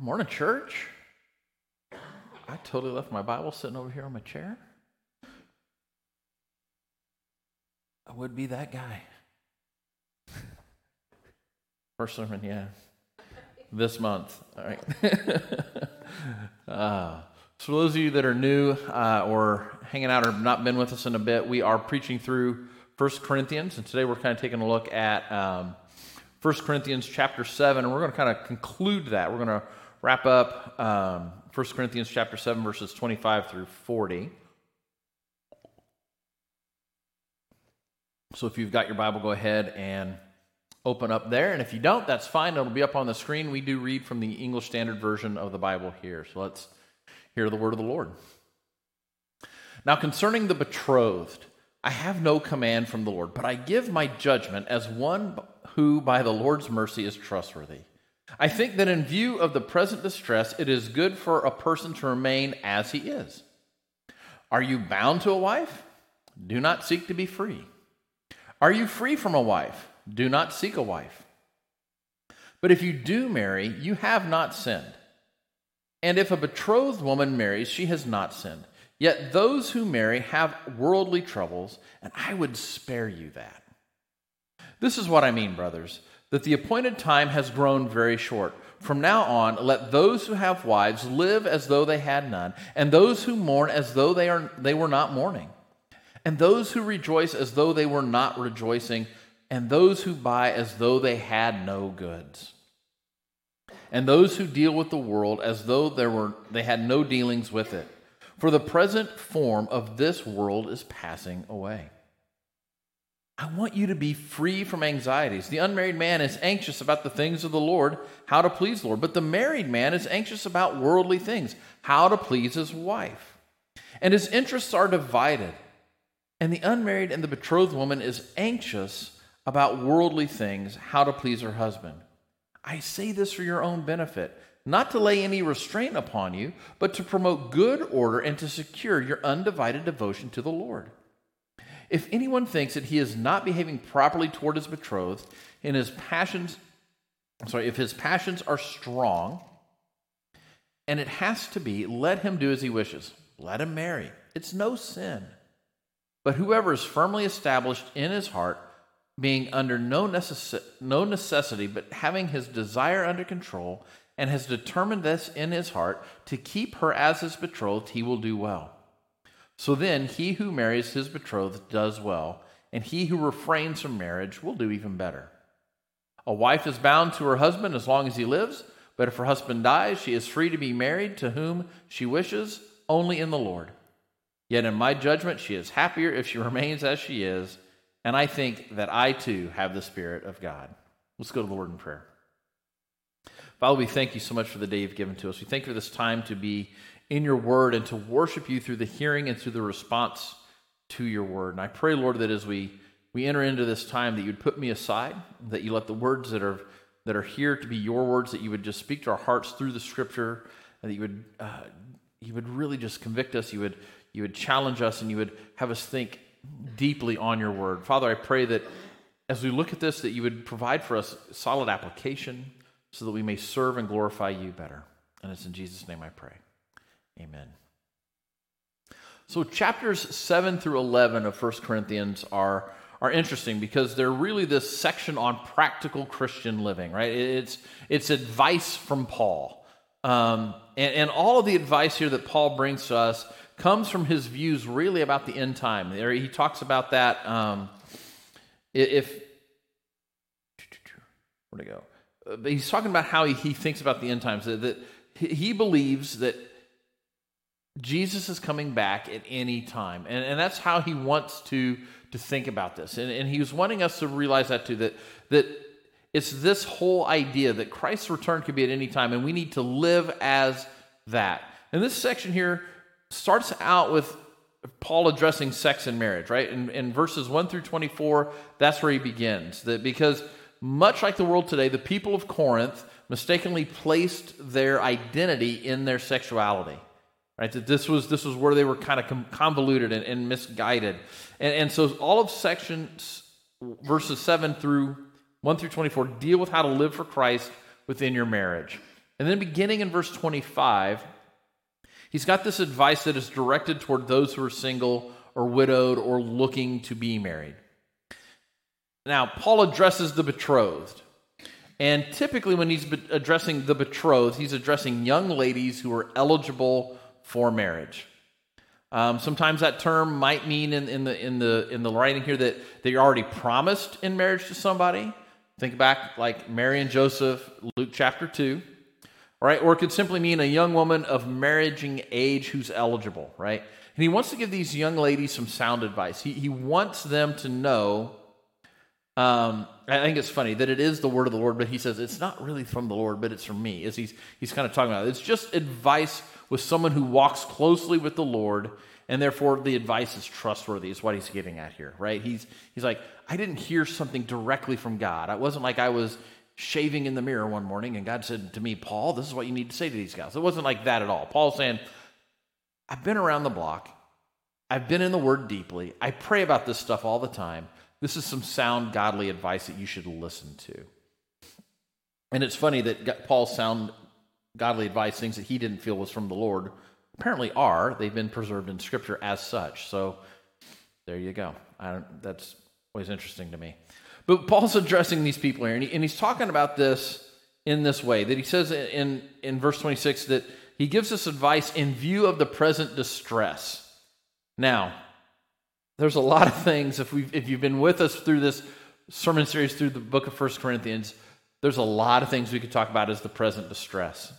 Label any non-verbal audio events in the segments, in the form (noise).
Morning, church. I totally left my Bible sitting over here on my chair. I would be that guy. First sermon, yeah. This month. All right. (laughs) uh, so, those of you that are new uh, or hanging out or not been with us in a bit, we are preaching through First Corinthians, and today we're kind of taking a look at um, 1 Corinthians chapter 7, and we're going to kind of conclude that. We're going to wrap up um, 1 Corinthians chapter 7, verses 25 through 40. So if you've got your Bible, go ahead and open up there. And if you don't, that's fine. It'll be up on the screen. We do read from the English Standard Version of the Bible here. So let's hear the word of the Lord. Now, concerning the betrothed, I have no command from the Lord, but I give my judgment as one who, by the Lord's mercy, is trustworthy. I think that in view of the present distress, it is good for a person to remain as he is. Are you bound to a wife? Do not seek to be free. Are you free from a wife? Do not seek a wife. But if you do marry, you have not sinned. And if a betrothed woman marries, she has not sinned. Yet those who marry have worldly troubles, and I would spare you that. This is what I mean, brothers that the appointed time has grown very short. From now on, let those who have wives live as though they had none, and those who mourn as though they, are, they were not mourning, and those who rejoice as though they were not rejoicing, and those who buy as though they had no goods, and those who deal with the world as though there were, they had no dealings with it. For the present form of this world is passing away. I want you to be free from anxieties. The unmarried man is anxious about the things of the Lord, how to please the Lord. But the married man is anxious about worldly things, how to please his wife. And his interests are divided. And the unmarried and the betrothed woman is anxious about worldly things, how to please her husband. I say this for your own benefit, not to lay any restraint upon you, but to promote good order and to secure your undivided devotion to the Lord. If anyone thinks that he is not behaving properly toward his betrothed, and his passions, I'm sorry, if his passions are strong, and it has to be, let him do as he wishes. Let him marry. It's no sin. But whoever is firmly established in his heart, being under no, necess- no necessity, but having his desire under control, and has determined this in his heart to keep her as his betrothed, he will do well. So then, he who marries his betrothed does well, and he who refrains from marriage will do even better. A wife is bound to her husband as long as he lives, but if her husband dies, she is free to be married to whom she wishes, only in the Lord. Yet, in my judgment, she is happier if she (laughs) remains as she is, and I think that I too have the Spirit of God. Let's go to the Lord in prayer. Father, we thank you so much for the day you've given to us. We thank you for this time to be in your word and to worship you through the hearing and through the response to your word. And I pray, Lord, that as we, we enter into this time, that you'd put me aside, that you let the words that are, that are here to be your words, that you would just speak to our hearts through the scripture, and that you would, uh, you would really just convict us, you would, you would challenge us, and you would have us think deeply on your word. Father, I pray that as we look at this, that you would provide for us solid application so that we may serve and glorify you better. And it's in Jesus' name I pray. Amen. So, chapters 7 through 11 of 1 Corinthians are, are interesting because they're really this section on practical Christian living, right? It's, it's advice from Paul. Um, and, and all of the advice here that Paul brings to us comes from his views really about the end time. There, he talks about that. Um, if, where to go? Uh, he's talking about how he, he thinks about the end times, that, that he believes that Jesus is coming back at any time. And, and that's how he wants to, to think about this. And, and he was wanting us to realize that too, that, that it's this whole idea that Christ's return could be at any time, and we need to live as that. And this section here starts out with Paul addressing sex and marriage, right? In, in verses 1 through 24, that's where he begins. That because much like the world today, the people of Corinth mistakenly placed their identity in their sexuality right that this was this was where they were kind of convoluted and, and misguided and, and so all of sections verses 7 through 1 through 24 deal with how to live for christ within your marriage And then beginning in verse 25, he's got this advice that is directed toward those who are single or widowed or looking to be married. Now, Paul addresses the betrothed. And typically, when he's addressing the betrothed, he's addressing young ladies who are eligible for marriage. Um, sometimes that term might mean in, in, the, in, the, in the writing here that, that you're already promised in marriage to somebody. Think back like Mary and Joseph, Luke chapter 2. Right? Or it could simply mean a young woman of marrying age who's eligible, right? And he wants to give these young ladies some sound advice. He, he wants them to know. Um, I think it's funny that it is the word of the Lord, but he says it's not really from the Lord, but it's from me. As he's he's kind of talking about it. It's just advice with someone who walks closely with the Lord, and therefore the advice is trustworthy, is what he's getting at here, right? He's, he's like, I didn't hear something directly from God. It wasn't like I was shaving in the mirror one morning and God said to me, Paul, this is what you need to say to these guys. It wasn't like that at all. Paul's saying, I've been around the block. I've been in the word deeply. I pray about this stuff all the time. This is some sound, godly advice that you should listen to. And it's funny that Paul's sound godly advice, things that he didn't feel was from the Lord, apparently are. They've been preserved in Scripture as such. So there you go. that's always interesting to me. But Paul's addressing these people here, and, he, and he's talking about this in this way that he says in, in verse 26 that he gives us advice in view of the present distress. Now, there's a lot of things, if, we if you've been with us through this sermon series through the book of First Corinthians, there's a lot of things we could talk about as the present distress.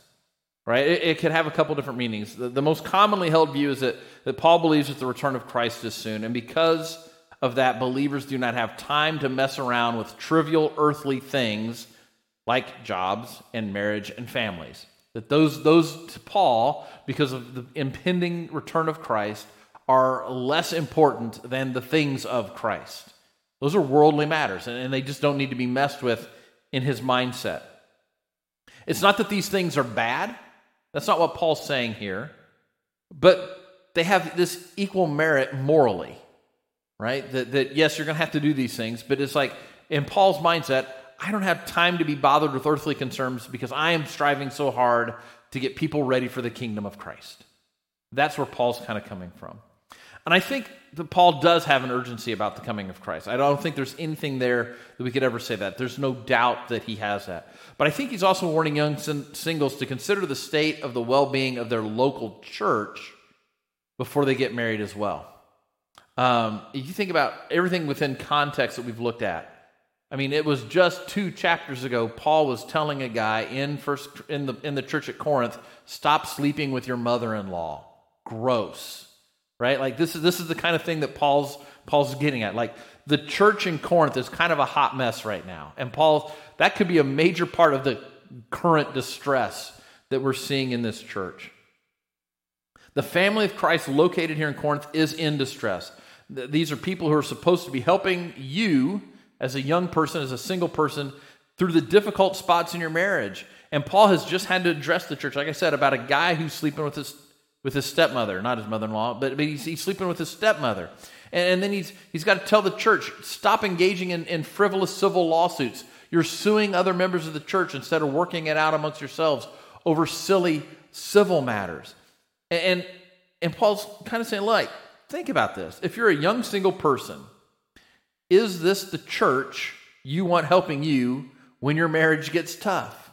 Right? It, it could have a couple different meanings. The, the most commonly held view is that, that Paul believes that the return of Christ is soon. And because of that, believers do not have time to mess around with trivial earthly things like jobs and marriage and families. That those, those to Paul, because of the impending return of Christ, are less important than the things of Christ. Those are worldly matters, and, they just don't need to be messed with in his mindset. It's not that these things are bad. That's not what Paul's saying here. But they have this equal merit morally, right? That, that yes, you're going to have to do these things, but it's like in Paul's mindset, I don't have time to be bothered with earthly concerns because I am striving so hard to get people ready for the kingdom of Christ. That's where Paul's kind of coming from. And I think that Paul does have an urgency about the coming of Christ. I don't think there's anything there that we could ever say that. There's no doubt that he has that. But I think he's also warning young singles to consider the state of the well being of their local church before they get married as well. Um, if you think about everything within context that we've looked at, I mean, it was just two chapters ago. Paul was telling a guy in first in the in the church at Corinth, "Stop sleeping with your mother-in-law." Gross right? Like this is this is the kind of thing that Paul's Paul's getting at. Like the church in Corinth is kind of a hot mess right now, and Paul that could be a major part of the current distress that we're seeing in this church. The family of Christ located here in Corinth is in distress. These are people who are supposed to be helping you as a young person, as a single person, through the difficult spots in your marriage. And Paul has just had to address the church, like I said, about a guy who's sleeping with his with his stepmother, not his mother in law, but, but he's, he's, sleeping with his stepmother. And, and, then he's, he's got to tell the church stop engaging in, in frivolous civil lawsuits. You're suing other members of the church instead of working it out amongst yourselves over silly civil matters. And, and, and Paul's kind of saying, like, think about this. If you're a young single person, is this the church you want helping you when your marriage gets tough?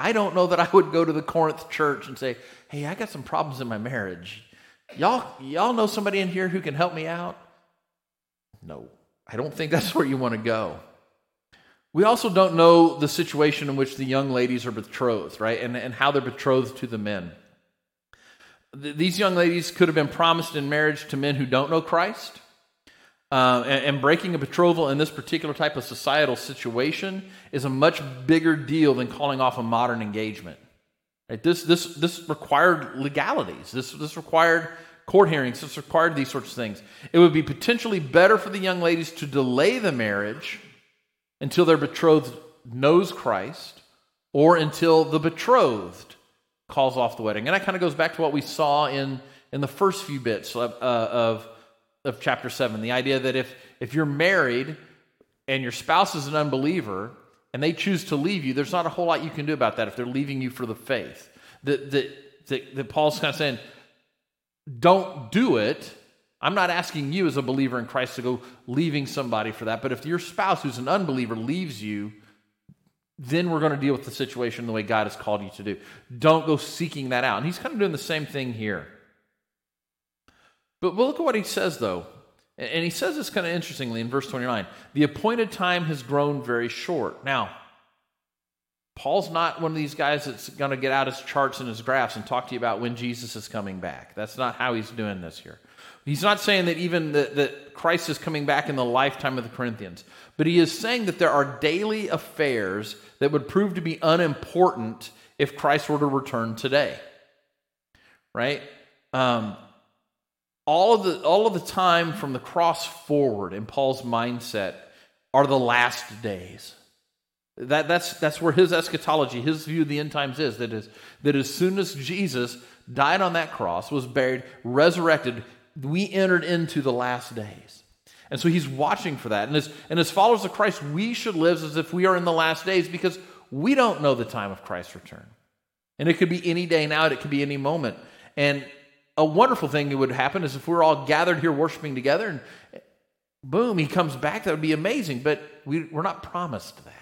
I don't know that I would go to the Corinth church and say, "Hey, I got some problems in my marriage. Y'all, y'all know somebody in here who can help me out?" No, I don't think that's where you want to go. We also don't know the situation in which the young ladies are betrothed, right? And, and how they're betrothed to the men. These young ladies could have been promised in marriage to men who don't know Christ. Uh, and, and, breaking a betrothal in this particular type of societal situation is a much bigger deal than calling off a modern engagement. Right? This, this, this required legalities. This, this required court hearings. This required these sorts of things. It would be potentially better for the young ladies to delay the marriage until their betrothed knows Christ or until the betrothed calls off the wedding. And that kind of goes back to what we saw in, in the first few bits of, uh, of of chapter 7 the idea that if, if you're married and your spouse is an unbeliever and they choose to leave you, there's not a whole lot you can do about that if they're leaving you for the faith. That, that, that, that Paul's kind of saying, don't do it. I'm not asking you as a believer in Christ to go leaving somebody for that, but if your spouse who's an unbeliever leaves you, then we're going to deal with the situation the way God has called you to do. Don't go seeking that out. And he's kind of doing the same thing here. But look at what he says, though. And he says this kind of interestingly in verse 29 the appointed time has grown very short. Now, Paul's not one of these guys that's going to get out his charts and his graphs and talk to you about when Jesus is coming back. That's not how he's doing this here. He's not saying that even that, that Christ is coming back in the lifetime of the Corinthians, but he is saying that there are daily affairs that would prove to be unimportant if Christ were to return today. Right? Um, all of the all of the time from the cross forward in Paul's mindset are the last days. That, that's, that's where his eschatology, his view of the end times is that, is. that as soon as Jesus died on that cross, was buried, resurrected, we entered into the last days. And so he's watching for that. And as, and as followers of Christ, we should live as if we are in the last days because we don't know the time of Christ's return. And it could be any day now, it could be any moment. And a wonderful thing that would happen is if we're all gathered here worshiping together and boom, he comes back, that would be amazing. But we, we're not promised that.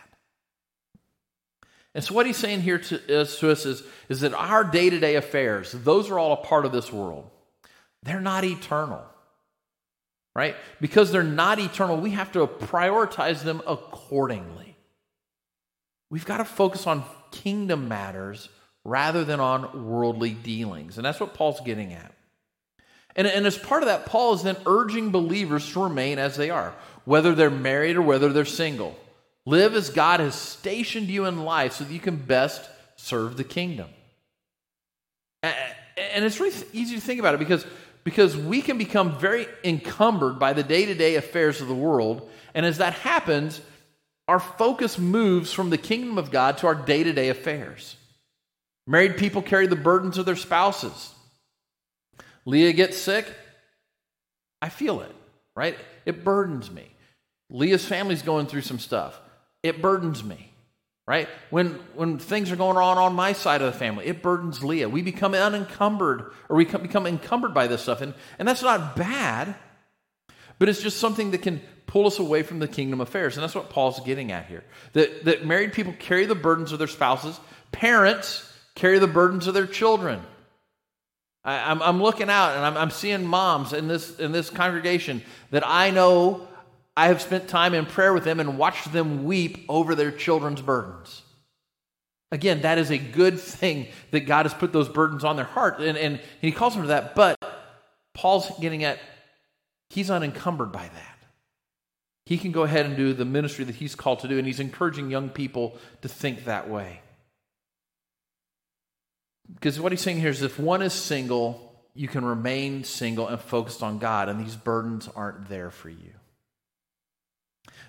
And so, what he's saying here to, uh, to us is, is that our day to day affairs, those are all a part of this world. They're not eternal, right? Because they're not eternal, we have to prioritize them accordingly. We've got to focus on kingdom matters rather than on worldly dealings. And that's what Paul's getting at. And, and as part of that, Paul is then urging believers to remain as they are, whether they're married or whether they're single. Live as God has stationed you in life so that you can best serve the kingdom. And it's really easy to think about it because because we can become very encumbered by the day to day affairs of the world. And as that happens, our focus moves from the kingdom of God to our day to day affairs. Married people carry the burdens of their spouses. Leah gets sick. I feel it, right? It burdens me. Leah's family's going through some stuff. It burdens me right? When, when things are going on on my side of the family, it burdens Leah. We become unencumbered or we become encumbered by this stuff. And, and that's not bad, but it's just something that can pull us away from the kingdom affairs. And that's what Paul's getting at here. That, that married people carry the burdens of their spouses, parents carry the burdens of their children. I, am I'm, I'm looking out and I'm, I'm seeing moms in this, in this congregation that I know I have spent time in prayer with them and watched them weep over their children's burdens. Again, that is a good thing that God has put those burdens on their heart, and, and he calls them to that. But Paul's getting at, he's unencumbered by that. He can go ahead and do the ministry that he's called to do, and he's encouraging young people to think that way. Because what he's saying here is if one is single, you can remain single and focused on God, and these burdens aren't there for you.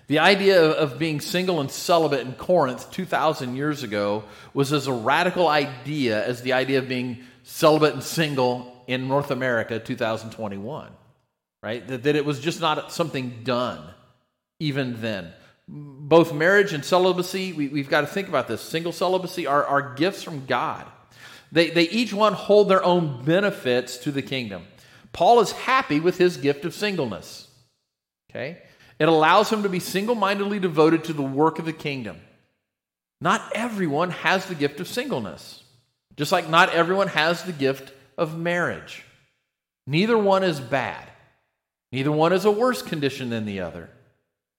The idea of being single and celibate in Corinth 2,000 years ago was as a radical idea as the idea of being celibate and single in North America 2021, right? That, it was just not something done even then. Both marriage and celibacy, we, have got to think about this. Single celibacy are gifts from God. They, they each one hold their own benefits to the kingdom. Paul is happy with his gift of singleness. Okay? It allows him to be single mindedly devoted to the work of the kingdom. Not everyone has the gift of singleness, just like not everyone has the gift of marriage. Neither one is bad, neither one is a worse condition than the other.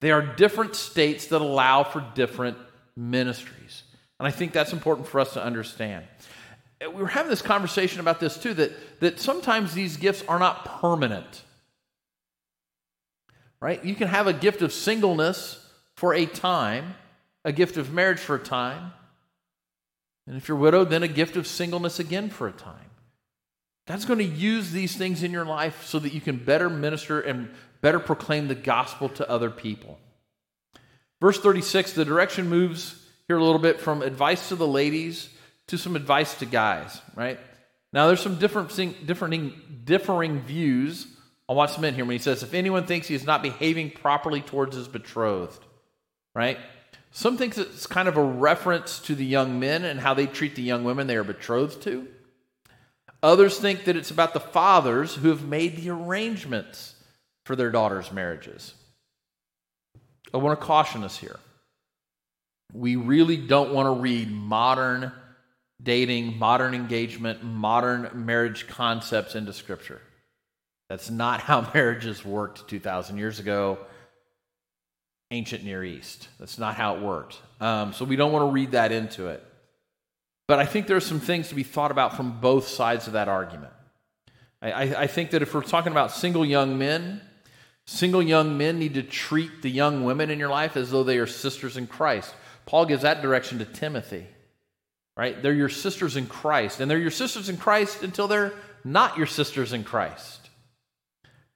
They are different states that allow for different ministries. And I think that's important for us to understand. We were having this conversation about this too that, that sometimes these gifts are not permanent right? You can have a gift of singleness for a time, a gift of marriage for a time. And if you're widowed, then a gift of singleness again for a time. God's going to use these things in your life so that you can better minister and better proclaim the gospel to other people. Verse 36, the direction moves here a little bit from advice to the ladies to some advice to guys, right? Now, there's some different, differing, differing views on what's meant here when he says, if anyone thinks he is not behaving properly towards his betrothed, right? Some think it's kind of a reference to the young men and how they treat the young women they are betrothed to. Others think that it's about the fathers who have made the arrangements for their daughters' marriages. I want to caution us here. We really don't want to read modern dating, modern engagement, modern marriage concepts into Scripture. That's not how (laughs) marriages worked 2,000 years ago, ancient Near East. That's not how it worked. Um, so we don't want to read that into it. But I think there are some things to be thought about from both sides of that argument. I, I, I think that if we're talking about single young men, single young men need to treat the young women in your life as though they are sisters in Christ. Paul gives that direction to Timothy right? They're your sisters in Christ, and they're your sisters in Christ until they're not your sisters in Christ,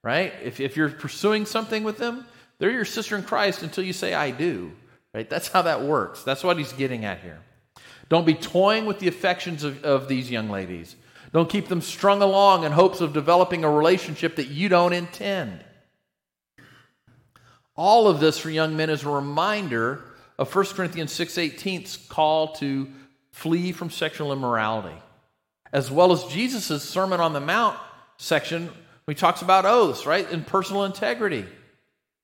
right? If, if you're pursuing something with them, they're your sister in Christ until you say, I do, right? That's how that works. That's what he's getting at here. Don't be toying with the affections of, of these young ladies. Don't keep them strung along in hopes of developing a relationship that you don't intend. All of this for young men is a reminder of 1 Corinthians 6:18's call to flee from sexual immorality. As well as Jesus' Sermon on the Mount section, he talks about oaths, right? And personal integrity.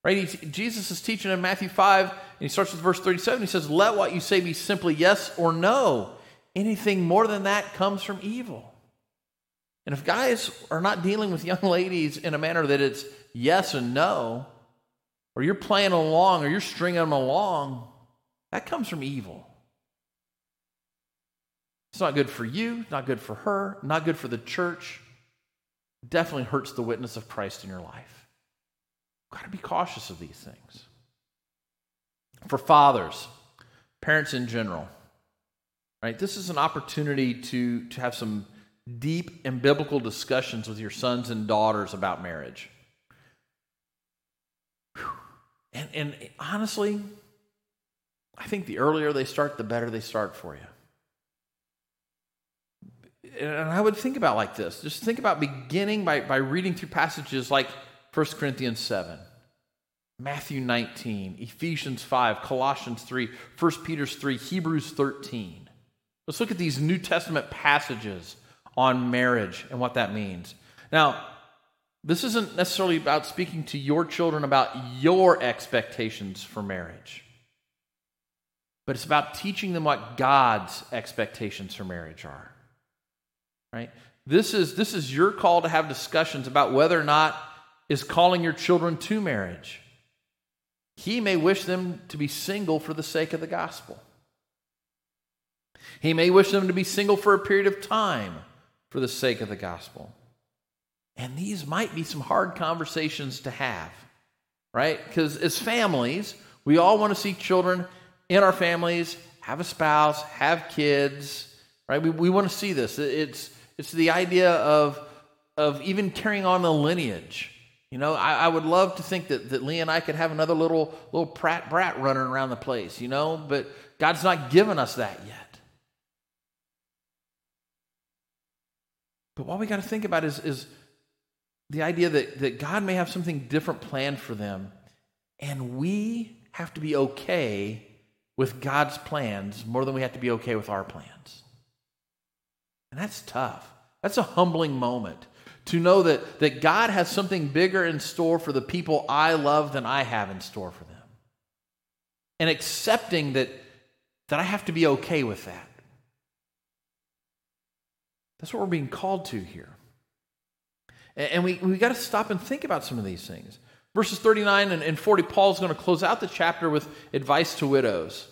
Right? He, Jesus is teaching in Matthew 5, and he starts with verse 37. He says, Let what you say be simply yes or no. Anything more than that comes from evil. And if guys are not dealing with young ladies in a manner that it's yes and no, or you're playing along or you're stringing them along, that comes from evil. It's not good for you, not good for her, not good for the church. Definitely hurts the witness of Christ in your life. Got to be cautious of these things. For fathers, parents in general, right? This is an opportunity to, to have some deep and biblical discussions with your sons and daughters about marriage. And, and honestly, I think the earlier they start, the better they start for you and I would think about like this. Just think about beginning by, by reading through passages like 1 Corinthians 7, Matthew 19, Ephesians 5, Colossians 3, 1 Peter 3, Hebrews 13. Let's look at these New Testament passages on marriage and what that means. Now, this isn't necessarily about speaking to your children about your expectations for marriage, but it's about teaching them what God's expectations for marriage are right? This is, this is your call to have discussions about whether or not is calling your children to marriage. He may wish them to be single for the sake of the gospel. He may wish them to be single for a period of time for the sake of the gospel. And these might be some hard conversations to have, right? Because as families, we all want to see children in our families have a spouse, have kids, right? We, we want to see this. It's, it's the idea of, of even carrying on the lineage. You know, I, I, would love to think that, that Leah and I could have another little little prat brat running around the place, you know, but God's not given us that yet. But what we got to think about is, is the idea that, that God may have something different planned for them, and we have to be okay with God's plans more than we have to be okay with our plans. And that's tough. That's a humbling moment to know that, that God has something bigger in store for the people I love than I have in store for them. And accepting that, that I have to be okay with that. That's what we're being called to here. And, we, we got to stop and think about some of these things. Verses 39 and, and 40, Paul's going to close out the chapter with advice to widows.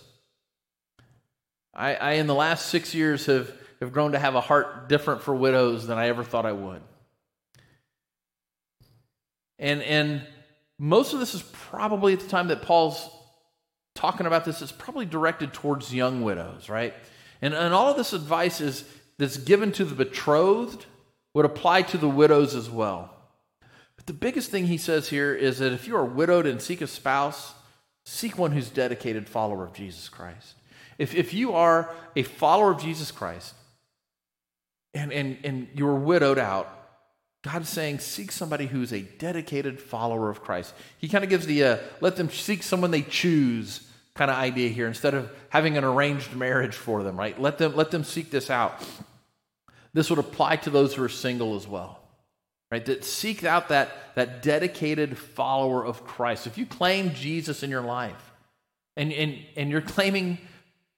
I, I, in the last six years, have have grown to have a heart different for widows than I ever thought I would. And, and most of this is probably at the time that Paul's talking about this, it's probably directed towards young widows, right? And, and all of this advice is that's given to the betrothed would apply to the widows as well. But the biggest thing he says here is that if you are widowed and seek a spouse, seek one who's dedicated follower of Jesus Christ. If, if you are a follower of Jesus Christ, and, and, and you were widowed out, God's saying, seek somebody who's a dedicated follower of Christ. He kind of gives the uh, let them seek someone they choose kind of idea here instead of having an arranged marriage for them, right? Let them, let them seek this out. This would apply to those who are single as well, right? That seek out that, that dedicated follower of Christ. If you claim Jesus in your life and, and, and you're claiming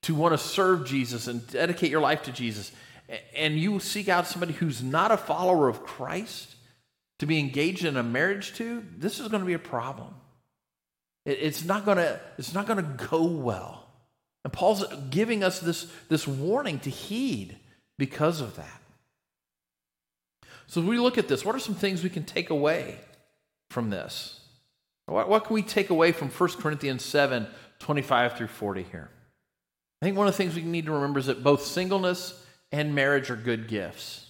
to want to serve Jesus and dedicate your life to Jesus, and you seek out somebody who's not a follower of Christ to be engaged in a marriage to, this is going to be a problem. It's not going to, it's not going to go well. And Paul's giving us this, this warning to heed because of that. So, we look at this, what are some things we can take away from this? What, what can we take away from 1 Corinthians 7 25 through 40 here? I think one of the things we need to remember is that both singleness and marriage are good gifts.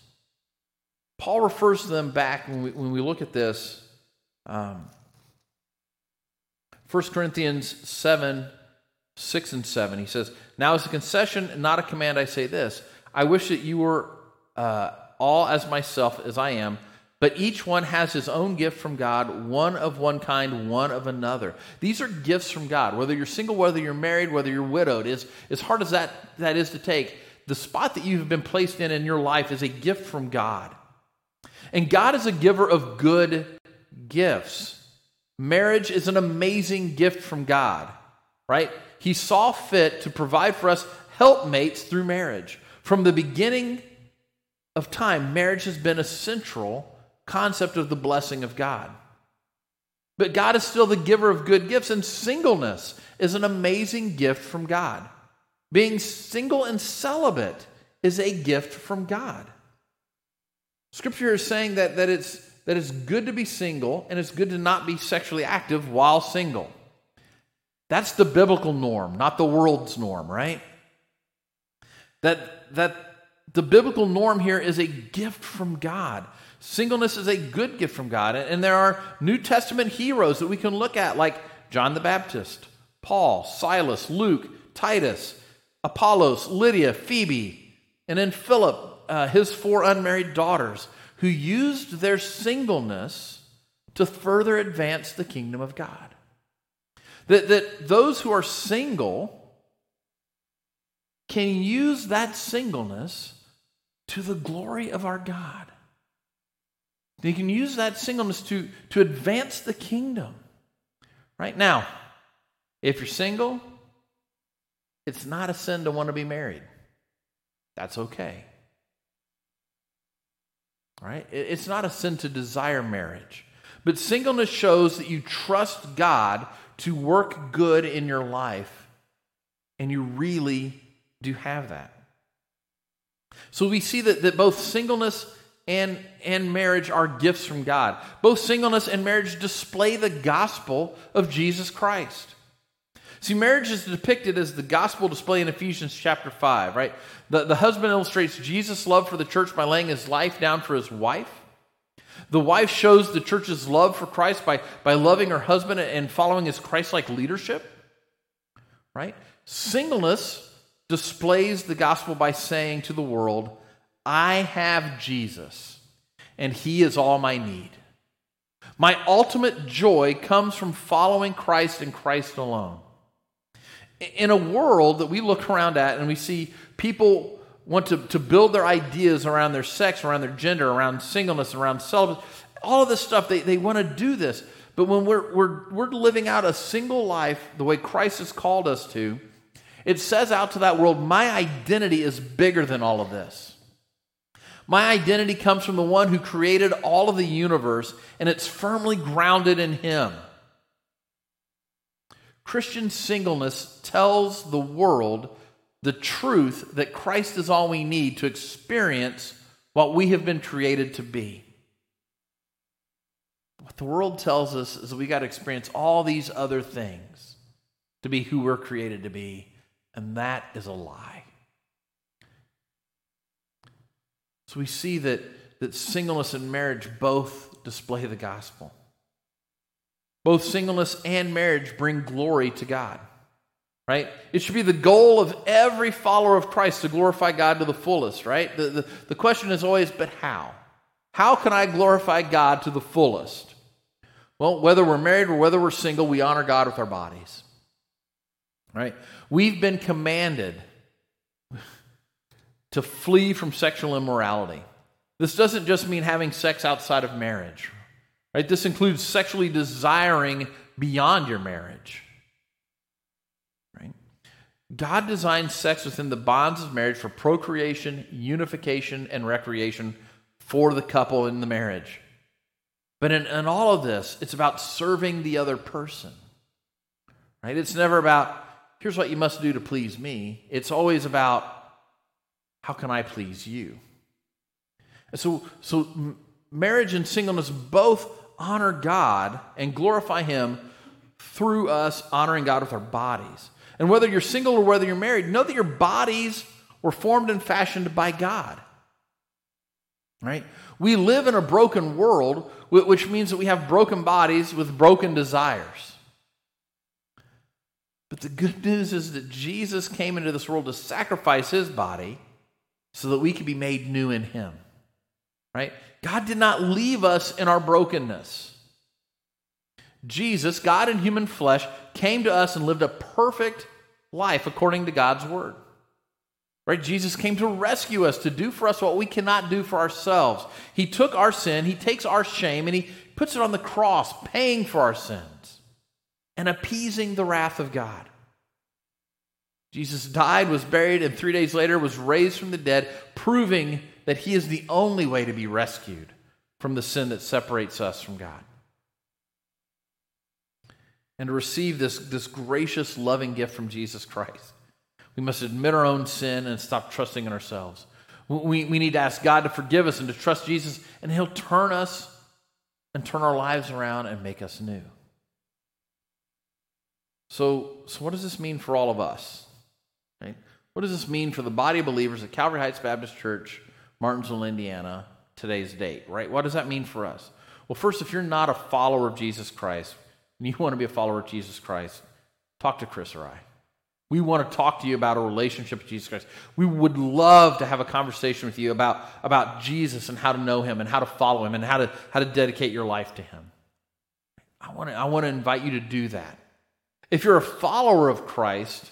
Paul refers to them back when we, when we look at this. Um, 1 Corinthians 7 6 and 7. He says, Now as a concession, not a command, I say this I wish that you were uh, all as myself as I am. But each one has his own gift from God, one of one kind, one of another. These are gifts from God. Whether you're single, whether you're married, whether you're widowed, is as hard as that, that is to take, the spot that you've been placed in in your life is a gift from God. And God is a giver of good gifts. Marriage is an amazing gift from God, right? He saw fit to provide for us helpmates through marriage. From the beginning of time, marriage has been a central concept of the blessing of God. But God is still the giver of good gifts, and singleness is an amazing gift from God. Being single and celibate is a gift from God. Scripture is saying that, that, it's, that it's good to be single and it's good to not be sexually active while single. That's the biblical norm, not the world's norm, right? That, that the biblical norm here is a gift from God. Singleness is a good gift from God. And there are New Testament heroes that we can look at, like John the Baptist, Paul, Silas, Luke, Titus, Apollos, Lydia, Phoebe, and then Philip, uh, his four unmarried daughters, who used their singleness to further advance the kingdom of God. That, that those who are single can use that singleness to the glory of our God. They can use that singleness to, to advance the kingdom. Right now, if you're single, it's not a sin to want to be married. That's okay. Right? It's not a sin to desire marriage. But singleness shows that you trust God to work good in your life, and you really do have that. So we see that, that both singleness and, and marriage are gifts from God. Both singleness and marriage display the gospel of Jesus Christ. See, marriage is depicted as the gospel display in Ephesians chapter 5, right? The, the husband illustrates Jesus' love for the church by laying his life down for his wife. The wife shows the church's love for Christ by, by loving her husband and following his Christ like leadership, right? Singleness displays the gospel by saying to the world, I have Jesus, and he is all my need. My ultimate joy comes from following Christ and Christ alone. In a world that we look around at and we see people want to, to build their ideas around their sex, around their gender, around singleness, around celibacy, all of this stuff, they, they want to do this. But when we're, we're, we're living out a single life the way Christ has called us to, it says out to that world, my identity is bigger than all of this. My identity comes from the one who created all of the universe, and it's firmly grounded in Him. Christian singleness tells the world the truth that Christ is all we need to experience what we have been created to be. What the world tells us is that we got to experience all these other things to be who we're created to be, and that is a lie. So we see that, that singleness and marriage both display the gospel. Both singleness and marriage bring glory to God. Right? It should be the goal of every follower of Christ to glorify God to the fullest, right? The, the, the question is always, but how? How can I glorify God to the fullest? Well, whether we're married or whether we're single, we honor God with our bodies. Right? We've been commanded to flee from sexual immorality. This doesn't just mean having sex outside of marriage. Right? This includes sexually desiring beyond your marriage. Right? God designed sex within the bonds of marriage for procreation, unification, and recreation for the couple in the marriage. But in, in all of this, it's about serving the other person. Right? It's never about, here's what you must do to please me. It's always about, how can I please you? And so, so marriage and singleness both honor God and glorify Him through us honoring God with our bodies. And whether you're single or whether you're married, know that your bodies were formed and fashioned by God. Right? We live in a broken world, which means that we have broken bodies with broken desires. But the good news is that Jesus came into this world to sacrifice his body so that we could be made new in him. Right? God did not leave us in our brokenness. Jesus, God in human flesh, came to us and lived a perfect life according to God's word. Right? Jesus came to rescue us, to do for us what we cannot do for ourselves. He took our sin, He takes our shame, and He puts it on the cross, paying for our sins and appeasing the wrath of God. Jesus died, was buried, and three days later was raised from the dead, proving that He is the only way to be rescued from the sin that separates us from God. And to receive this, this gracious, loving gift from Jesus Christ, we must admit our own sin and stop trusting in ourselves. We, we need to ask God to forgive us and to trust Jesus, and He'll turn us and turn our lives around and make us new. So, so what does this mean for all of us? Right? What does this mean for the body of believers at Calvary Heights Baptist Church, Martinsville, Indiana, today's date, right? What does that mean for us? Well, first, if you're not a follower of Jesus Christ and you want to be a follower of Jesus Christ, talk to Chris or I. We want to talk to you about a relationship with Jesus Christ. We would love to have a conversation with you about, about Jesus and how to know him and how to follow him and how to, how to dedicate your life to him. I want to, I want to invite you to do that. If you're a follower of Christ,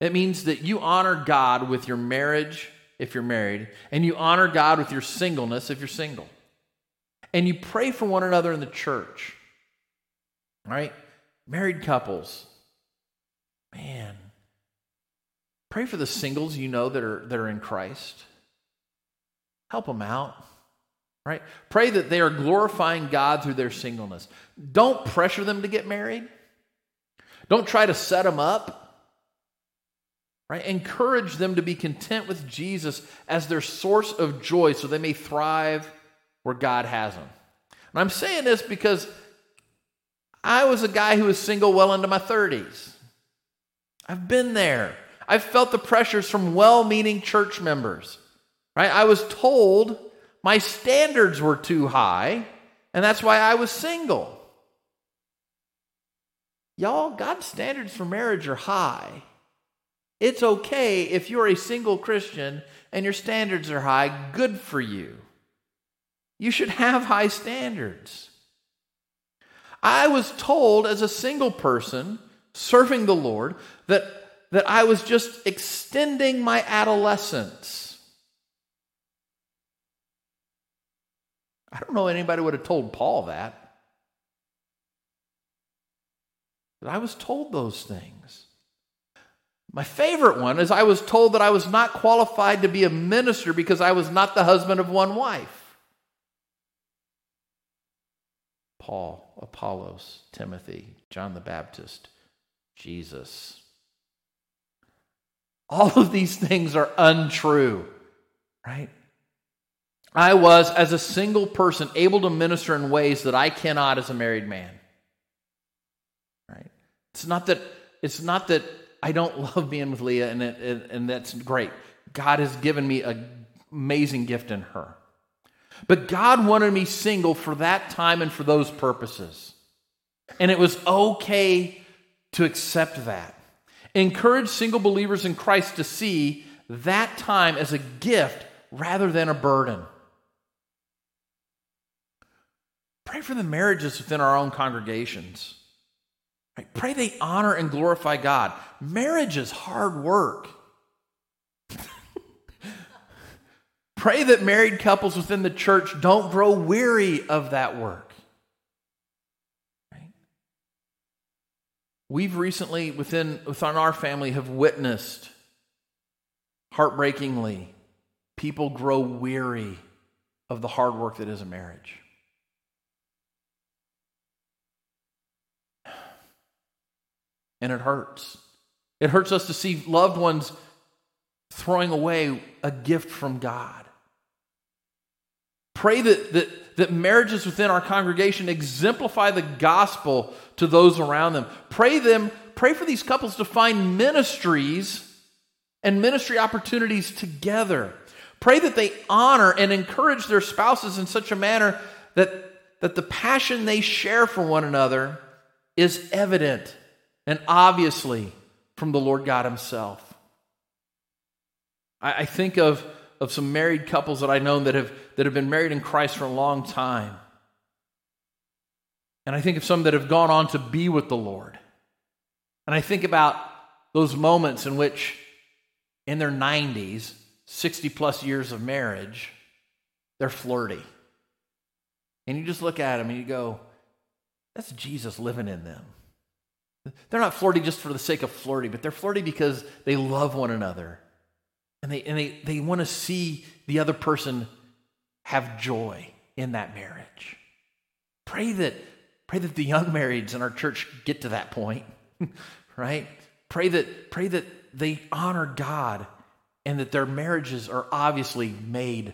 it means that you honor God with your marriage if you're married, and you honor God with your singleness if you're single. And you pray for one another in the church. Right? Married couples. Man. Pray for the singles you know that are, that are in Christ. Help them out. Right? Pray that they are glorifying God through their singleness. Don't pressure them to get married. Don't try to set them up. Right? Encourage them to be content with Jesus as their source of joy so they may thrive where God has them. And I'm saying this because I was a guy who was single well into my 30s. I've been there. I've felt the pressures from well meaning church members. Right? I was told my standards were too high, and that's why I was single. Y'all, God's standards for marriage are high. It's okay if you're a single Christian and your standards are high, good for you. You should have high standards. I was told as a single person serving the Lord that, that I was just extending my adolescence. I don't know anybody would have told Paul that. But I was told those things. My favorite one is I was told that I was not qualified to be a minister because I was not the husband of one wife. Paul, Apollos, Timothy, John the Baptist, Jesus. All of these things are untrue, right? I was, as a single person, able to minister in ways that I cannot as a married man. Right? It's not that it's not that I don't (laughs) love being with Leah, and, it, it, and that's great. God has given me an amazing gift in her. But God wanted me single for that time and for those purposes. And it was okay to accept that. Encourage single believers in Christ to see that time as a gift rather than a burden. Pray for the marriages within our own congregations. Right? Pray they honor and glorify God. Marriage is hard work. (laughs) Pray that married couples within the church don't grow weary of that work. Right? We've recently, within, within our family, have witnessed heartbreakingly people grow weary of the hard work that is a marriage. And it hurts. It hurts us to see loved ones throwing away a gift from God. Pray that, that, that marriages within our congregation exemplify the gospel to those around them. Pray them, pray for these couples to find ministries and ministry opportunities together. Pray that they honor and encourage their spouses in such a manner that, that the passion they share for one another is evident and obviously from the Lord God Himself. I, I think of of some married couples that I know that have, that have been married in Christ for a long time. And I think of some that have gone on to be with the Lord. And I think about those moments in which, in their 90s, 60 plus years of marriage, they're flirty. And you just look at them and you go, that's Jesus living in them. They're not flirty just for the sake of flirty, but they're flirty because they love one another and they, and they, they want to see the other person have joy in that marriage. Pray that, pray that the young marrieds in our church get to that point, (laughs) right? Pray that, pray that they honor God and that their marriages are obviously made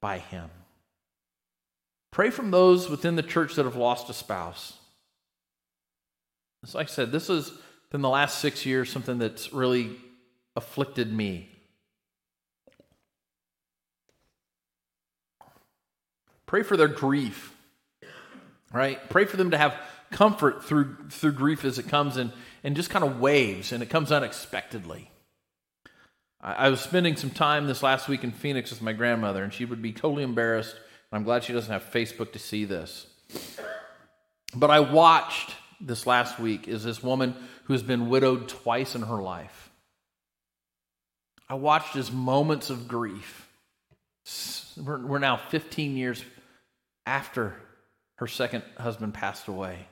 by Him. Pray from those within the church that have lost a spouse. As I said, this has been the last six years something that's really afflicted me Pray for their grief, right? Pray for them to have comfort through, through grief as it comes and and just kind of waves and it comes unexpectedly. I, I was spending some time this last week in Phoenix with my grandmother, and she would be totally embarrassed. I'm glad she doesn't have Facebook to see this. But I watched this last week is this woman who has been widowed twice in her life. I watched as moments of grief. We're, now 15 years after her second husband passed away.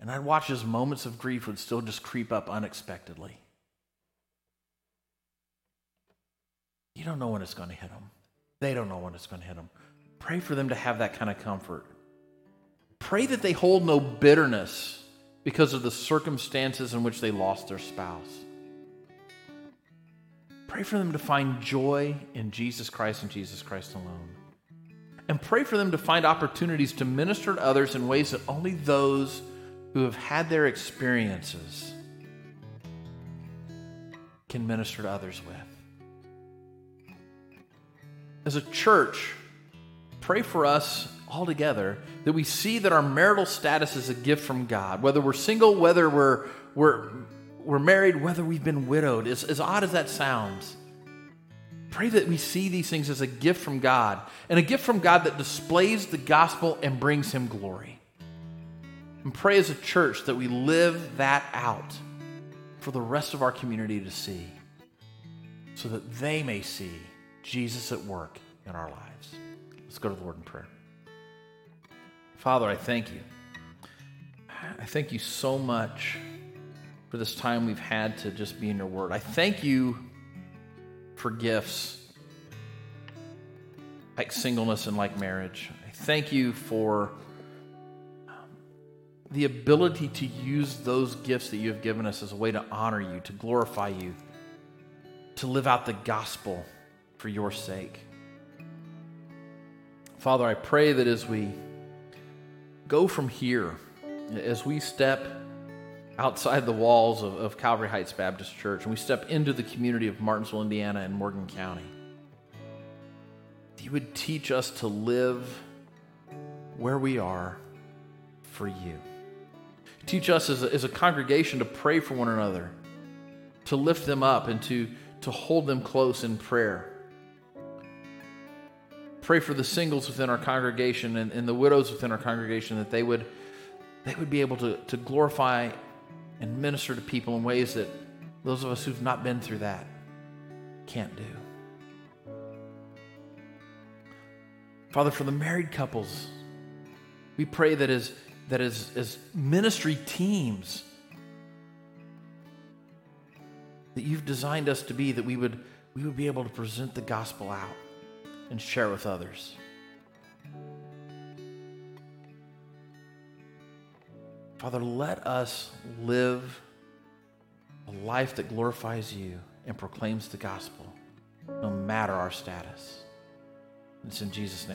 And I'd watch as moments of grief would still just creep up unexpectedly. You don't know when it's going to hit them. They don't know when it's going to hit them. Pray for them to have that kind of comfort. Pray that they hold no bitterness because of the circumstances in which they lost their spouse. Pray for them to find joy in Jesus Christ and Jesus Christ alone and pray for them to find opportunities to minister to others in ways that only those who have had their experiences can minister to others with. As a church, pray for us all together that we see that our marital status is a gift from God, whether we're single, whether we're, we're, we're married, whether we've been widowed. As, as odd as that sounds, Pray that we see these things as a gift from God and a gift from God that displays the gospel and brings Him glory. And pray as a church that we live that out for the rest of our community to see so that they may see Jesus at work in our lives. Let's go to the Lord in prayer. Father, I thank you. I thank you so much for this time we've had to just be in your word. I thank you for gifts like singleness and like marriage. I thank you for um, the ability to use those gifts that you have given us as a way to honor you, to glorify you, to live out the gospel for your sake. Father, I pray that as we go from here, as we step outside the walls of, of Calvary Heights Baptist Church and we step into the community of Martinsville, Indiana, and Morgan County, you would teach us to live where we are for you. Teach us as a, as a congregation to pray for one another, to lift them up, and to, to hold them close in prayer. Pray for the singles within our congregation and, and the widows within our congregation that they would they would be able to, to glorify and minister to people in ways that those of us who've not been through that can't do. Father, for the married couples, we pray that as, that as, as ministry teams, that you've designed us to be, that we would, we would be able to present the gospel out and share with others. Father, let us live a life that glorifies you and proclaims the gospel, no matter our status. It's in Jesus' name.